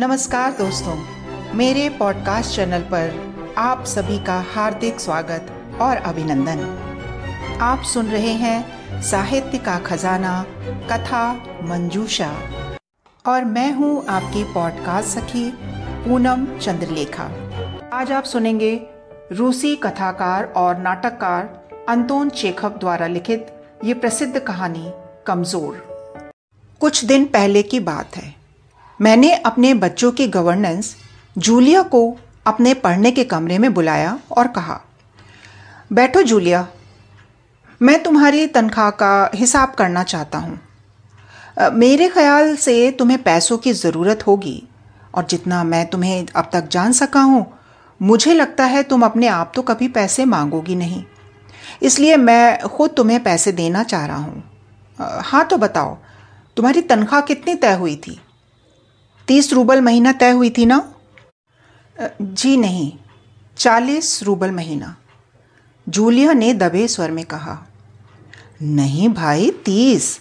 नमस्कार दोस्तों, मेरे पॉडकास्ट चैनल पर आप सभी का हार्दिक स्वागत और अभिनंदन। आप सुन रहे हैं साहित्य का खजाना, कथा मंजूषा। और मैं हूँ आपकी पॉडकास्ट सखी पूनम चंद्रलेखा। आज आप सुनेंगे रूसी कथाकार और नाटककार अंतोन चेखव द्वारा लिखित ये प्रसिद्ध कहानी, कमज़ोर। कुछ दिन पहले की बात है। मैंने अपने बच्चों की गवर्नेंस जूलिया को अपने पढ़ने के कमरे में बुलाया और कहा, बैठो जूलिया, मैं तुम्हारी तनख्वाह का हिसाब करना चाहता हूँ। मेरे ख्याल से तुम्हें पैसों की ज़रूरत होगी और जितना मैं तुम्हें अब तक जान सका हूँ, मुझे लगता है तुम अपने आप तो कभी पैसे मांगोगी नहीं। इसलिए मैं खुद तुम्हें पैसे देना चाह रहा हूँ। हाँ तो बताओ, तुम्हारी तनख्वाह कितनी तय हुई थी? तीस रूबल महीना तय हुई थी ना? जी नहीं, चालीस रूबल महीना। जूलिया ने दबे स्वर में कहा, नहीं भाई, तीस।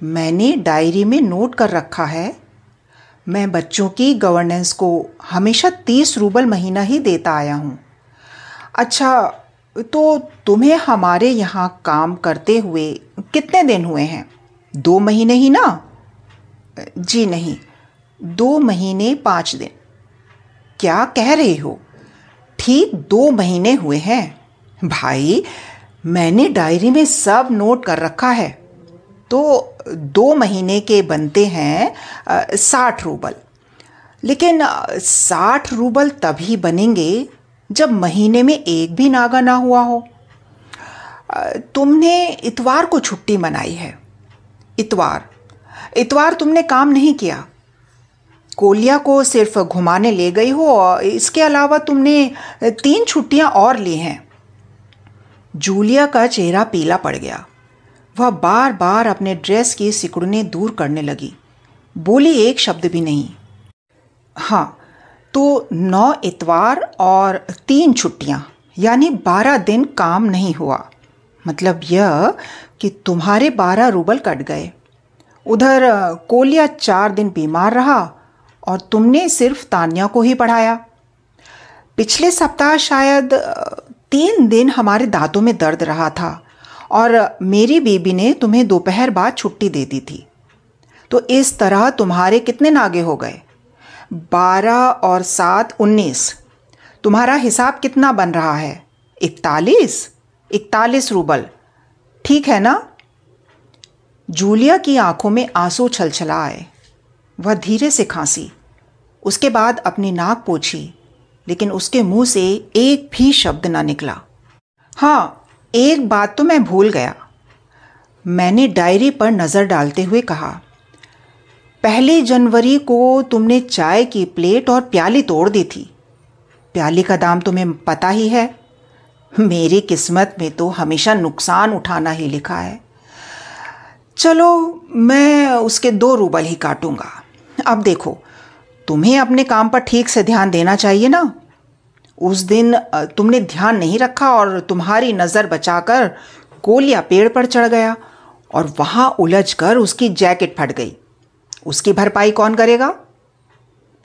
मैंने डायरी में नोट कर रखा है। मैं बच्चों की गवर्नेंस को हमेशा तीस रूबल महीना ही देता आया हूँ। अच्छा तो तुम्हें हमारे यहाँ काम करते हुए कितने दिन हुए हैं? दो महीने ही ना? जी नहीं। दो महीने पाँच दिन। क्या कह रहे हो? ठीक दो महीने हुए हैं। भाई, मैंने डायरी में सब नोट कर रखा है। तो दो महीने के बनते हैं साठ रूबल। लेकिन साठ रूबल तभी बनेंगे जब महीने में एक भी नागा ना हुआ हो। तुमने इतवार को छुट्टी मनाई है। इतवार। इतवार तुमने काम नहीं किया। कोलिया को सिर्फ़ घुमाने ले गई हो और इसके अलावा तुमने तीन छुट्टियाँ और ली हैं। जूलिया का चेहरा पीला पड़ गया। वह बार बार अपने ड्रेस की सिकुड़ने दूर करने लगी। बोली एक शब्द भी नहीं। हाँ तो नौ इतवार और तीन छुट्टियाँ, यानी बारह दिन काम नहीं हुआ। मतलब यह कि तुम्हारे बारह रूबल कट गए। उधर कोलिया चार दिन बीमार रहा और तुमने सिर्फ़ तानिया को ही पढ़ाया। पिछले सप्ताह शायद तीन दिन हमारे दांतों में दर्द रहा था और मेरी बीबी ने तुम्हें दोपहर बाद छुट्टी दे दी थी। तो इस तरह तुम्हारे कितने नागे हो गए? बारह और सात उन्नीस। तुम्हारा हिसाब कितना बन रहा है? इकतालीस? इकतालीस रूबल। ठीक है ना? जूलिया की आँखों में आँसू छलछला आए वह धीरे से खांसी। उसके बाद अपनी नाक पोछी, लेकिन उसके मुँह से एक भी शब्द ना निकला। हाँ एक बात तो मैं भूल गया। मैंने डायरी पर नज़र डालते हुए कहा, पहली जनवरी को तुमने चाय की प्लेट और प्याली तोड़ दी थी। प्याली का दाम तुम्हें पता ही है। मेरी किस्मत में तो हमेशा नुकसान उठाना ही लिखा है। चलो, मैं उसके दो रूबल ही काटूँगा। अब देखो, तुम्हें अपने काम पर ठीक से ध्यान देना चाहिए ना। उस दिन तुमने ध्यान नहीं रखा और तुम्हारी नज़र बचाकर कोलिया पेड़ पर चढ़ गया और वहाँ उलझ कर उसकी जैकेट फट गई। उसकी भरपाई कौन करेगा?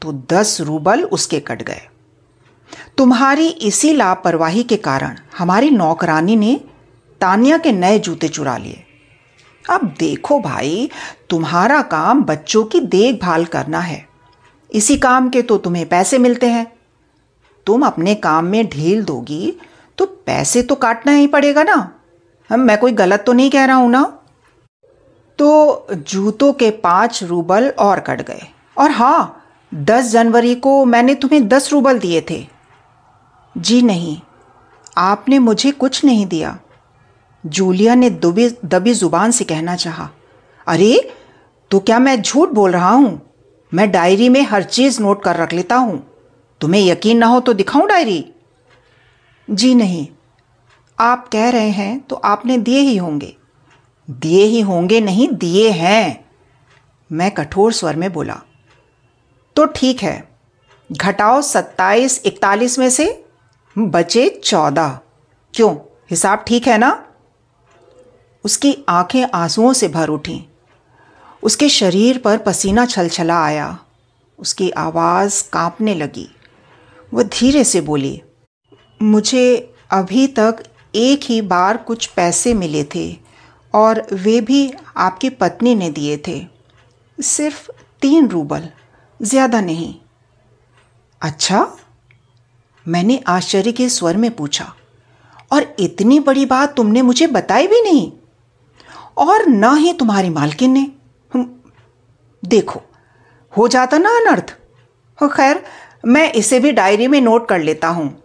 तो दस रूबल उसके कट गए। तुम्हारी इसी लापरवाही के कारण हमारी नौकरानी ने तानिया के नए जूते चुरा लिए। अब देखो भाई, तुम्हारा काम बच्चों की देखभाल करना है। इसी काम के तो तुम्हें पैसे मिलते हैं। तुम अपने काम में ढील दोगी तो पैसे तो काटना ही पड़ेगा ना। हम, मैं कोई गलत तो नहीं कह रहा हूँ ना? तो जूतों के पाँच रूबल और कट गए। और हाँ दस जनवरी को मैंने तुम्हें दस रूबल दिए थे। जी नहीं, आपने मुझे कुछ नहीं दिया। जूलिया ने दुबी, दबी ज़ुबान से कहना चाहा, अरे तो क्या मैं झूठ बोल रहा हूँ? मैं डायरी में हर चीज़ नोट कर रख लेता हूँ। तुम्हें यकीन ना हो तो दिखाऊँ डायरी? जी नहीं। आप कह रहे हैं तो आपने दिए ही होंगे। दिए ही होंगे नहीं, दिए हैं। मैं कठोर स्वर में बोला तो ठीक है। घटाओ सत्ताईस, इकतालीस में से बचे चौदह। क्यों? हिसाब ठीक है ना? उसकी आँखें आंसुओं से भर उठीं। उसके शरीर पर पसीना छलछला आया। उसकी आवाज़ कांपने लगी। वह धीरे से बोली, मुझे अभी तक एक ही बार कुछ पैसे मिले थे और वे भी आपकी पत्नी ने दिए थे। सिर्फ़ तीन रूबल, ज़्यादा नहीं। अच्छा? मैंने आश्चर्य के स्वर में पूछा, और इतनी बड़ी बात तुमने मुझे बताई भी नहीं? और ना ही तुम्हारी मालकिन ने। देखो, हो जाता ना अनर्थ। खैर, मैं इसे भी डायरी में नोट कर लेता हूँ।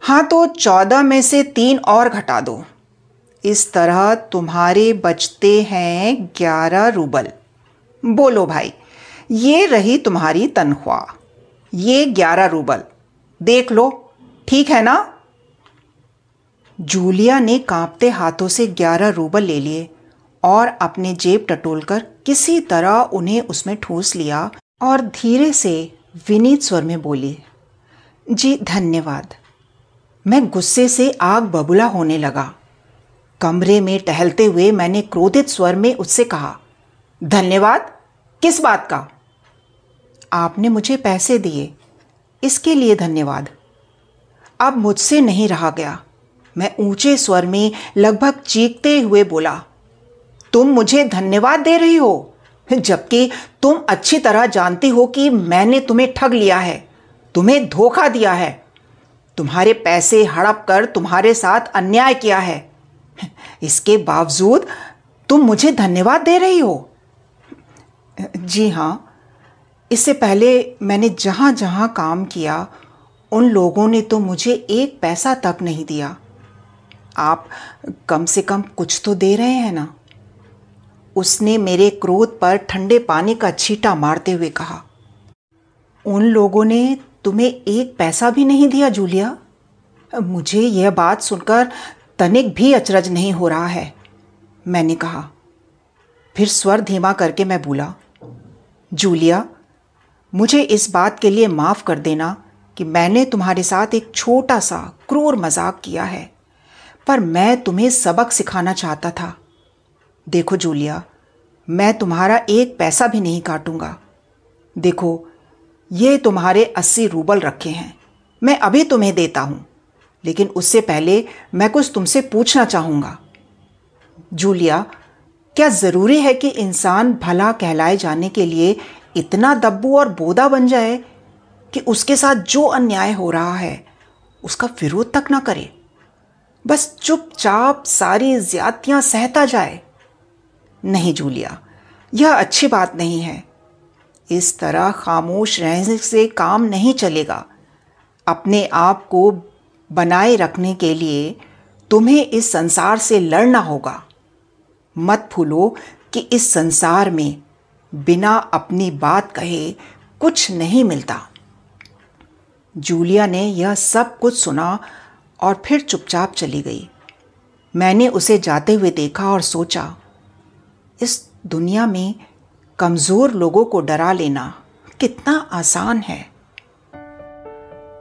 हाँ तो चौदह में से तीन और घटा दो। इस तरह तुम्हारे बचते हैं ग्यारह रूबल। बोलो भाई, ये रही तुम्हारी तनख्वाह। ये ग्यारह रूबल। देख लो, ठीक है ना? जूलिया ने कांपते हाथों से ग्यारह रूबल ले लिए। और अपने जेब टटोलकर किसी तरह उन्हें उसमें ठूस लिया और धीरे से विनीत स्वर में बोली, जी, धन्यवाद। मैं गुस्से से आग बबूला होने लगा। कमरे में टहलते हुए मैंने क्रोधित स्वर में उससे कहा, धन्यवाद? किस बात का? आपने मुझे पैसे दिए। इसके लिए धन्यवाद। अब मुझसे नहीं रहा गया। मैं ऊँचे स्वर में लगभग चीखते हुए बोला तुम मुझे धन्यवाद दे रही हो। जबकि तुम अच्छी तरह जानती हो कि मैंने तुम्हें ठग लिया है, तुम्हें धोखा दिया है। तुम्हारे पैसे हड़प कर तुम्हारे साथ अन्याय किया है। इसके बावजूद तुम मुझे धन्यवाद दे रही हो। जी हाँ इससे पहले मैंने जहाँ जहाँ काम किया, उन लोगों ने तो मुझे एक पैसा तक नहीं दिया। आप कम से कम कुछ तो दे रहे हैं ना। उसने मेरे क्रोध पर ठंडे पानी का छीटा मारते हुए कहा, उन लोगों ने तुम्हें एक पैसा भी नहीं दिया, जूलिया। मुझे यह बात सुनकर तनिक भी अचरज नहीं हो रहा है, मैंने कहा। फिर स्वर धीमा करके मैं बोला, जूलिया, मुझे इस बात के लिए माफ़ कर देना कि मैंने तुम्हारे साथ एक छोटा सा क्रूर मज़ाक किया है, पर मैं तुम्हें सबक सिखाना चाहता था। देखो जूलिया, मैं तुम्हारा एक पैसा भी नहीं काटूँगा। देखो, ये तुम्हारे अस्सी रूबल रखे हैं, मैं अभी तुम्हें देता हूँ, लेकिन उससे पहले मैं कुछ तुमसे पूछना चाहूँगा। जूलिया, क्या ज़रूरी है कि इंसान भला कहलाए जाने के लिए इतना दब्बू और बोदा बन जाए कि उसके साथ जो अन्याय हो रहा है, उसका विरोध तक ना करे? बस चुपचाप सारी ज्यादतियाँ सहता जाए। नहीं जूलिया। यह अच्छी बात नहीं है। इस तरह खामोश रहने से काम नहीं चलेगा। अपने आप को बनाए रखने के लिए तुम्हें इस संसार से लड़ना होगा। मत भूलो कि इस संसार में बिना अपनी बात कहे कुछ नहीं मिलता। जूलिया ने यह सब कुछ सुना और फिर चुपचाप चली गई। मैंने उसे जाते हुए देखा और सोचा इस दुनिया में कमज़ोर लोगों को डरा लेना कितना आसान है।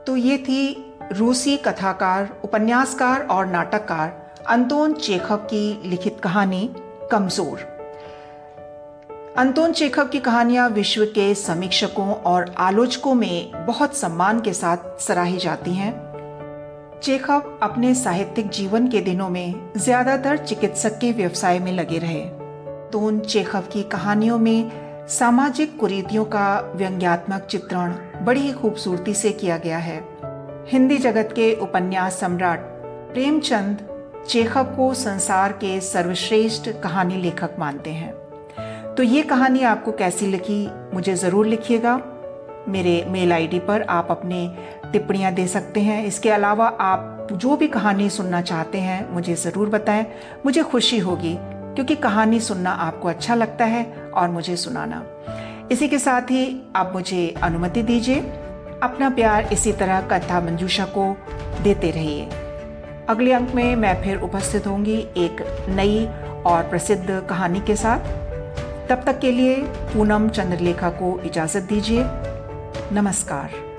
तो ये थी रूसी कथाकार, उपन्यासकार और नाटककार अंतोन चेखव की लिखित कहानी, कमज़ोर। अंतोन चेखव की कहानियाँ विश्व के समीक्षकों और आलोचकों में बहुत सम्मान के साथ सराही जाती हैं। चेखव अपने साहित्यिक जीवन के दिनों में ज़्यादातर चिकित्सक के व्यवसाय में लगे रहे। तोन चेखव की कहानियों में सामाजिक कुरीतियों का व्यंग्यात्मक चित्रण बड़ी ही खूबसूरती से किया गया है। हिंदी जगत के उपन्यास सम्राट प्रेमचंद चेखव को संसार के सर्वश्रेष्ठ कहानी लेखक मानते हैं। तो ये कहानी आपको कैसी लिखी मुझे ज़रूर लिखिएगा। मेरे मेल आईडी पर आप अपने टिप्पणियाँ दे सकते हैं। इसके अलावा आप जो भी कहानी सुनना चाहते हैं, मुझे ज़रूर बताएँ। मुझे खुशी होगी। क्योंकि कहानी सुनना आपको अच्छा लगता है और मुझे सुनाना। इसी के साथ ही आप मुझे अनुमति दीजिए। अपना प्यार इसी तरह कथा मंजूषा को देते रहिए। अगले अंक में मैं फिर उपस्थित होंगी एक नई और प्रसिद्ध कहानी के साथ। तब तक के लिए पूनम चंद्रलेखा को इजाज़त दीजिए। नमस्कार।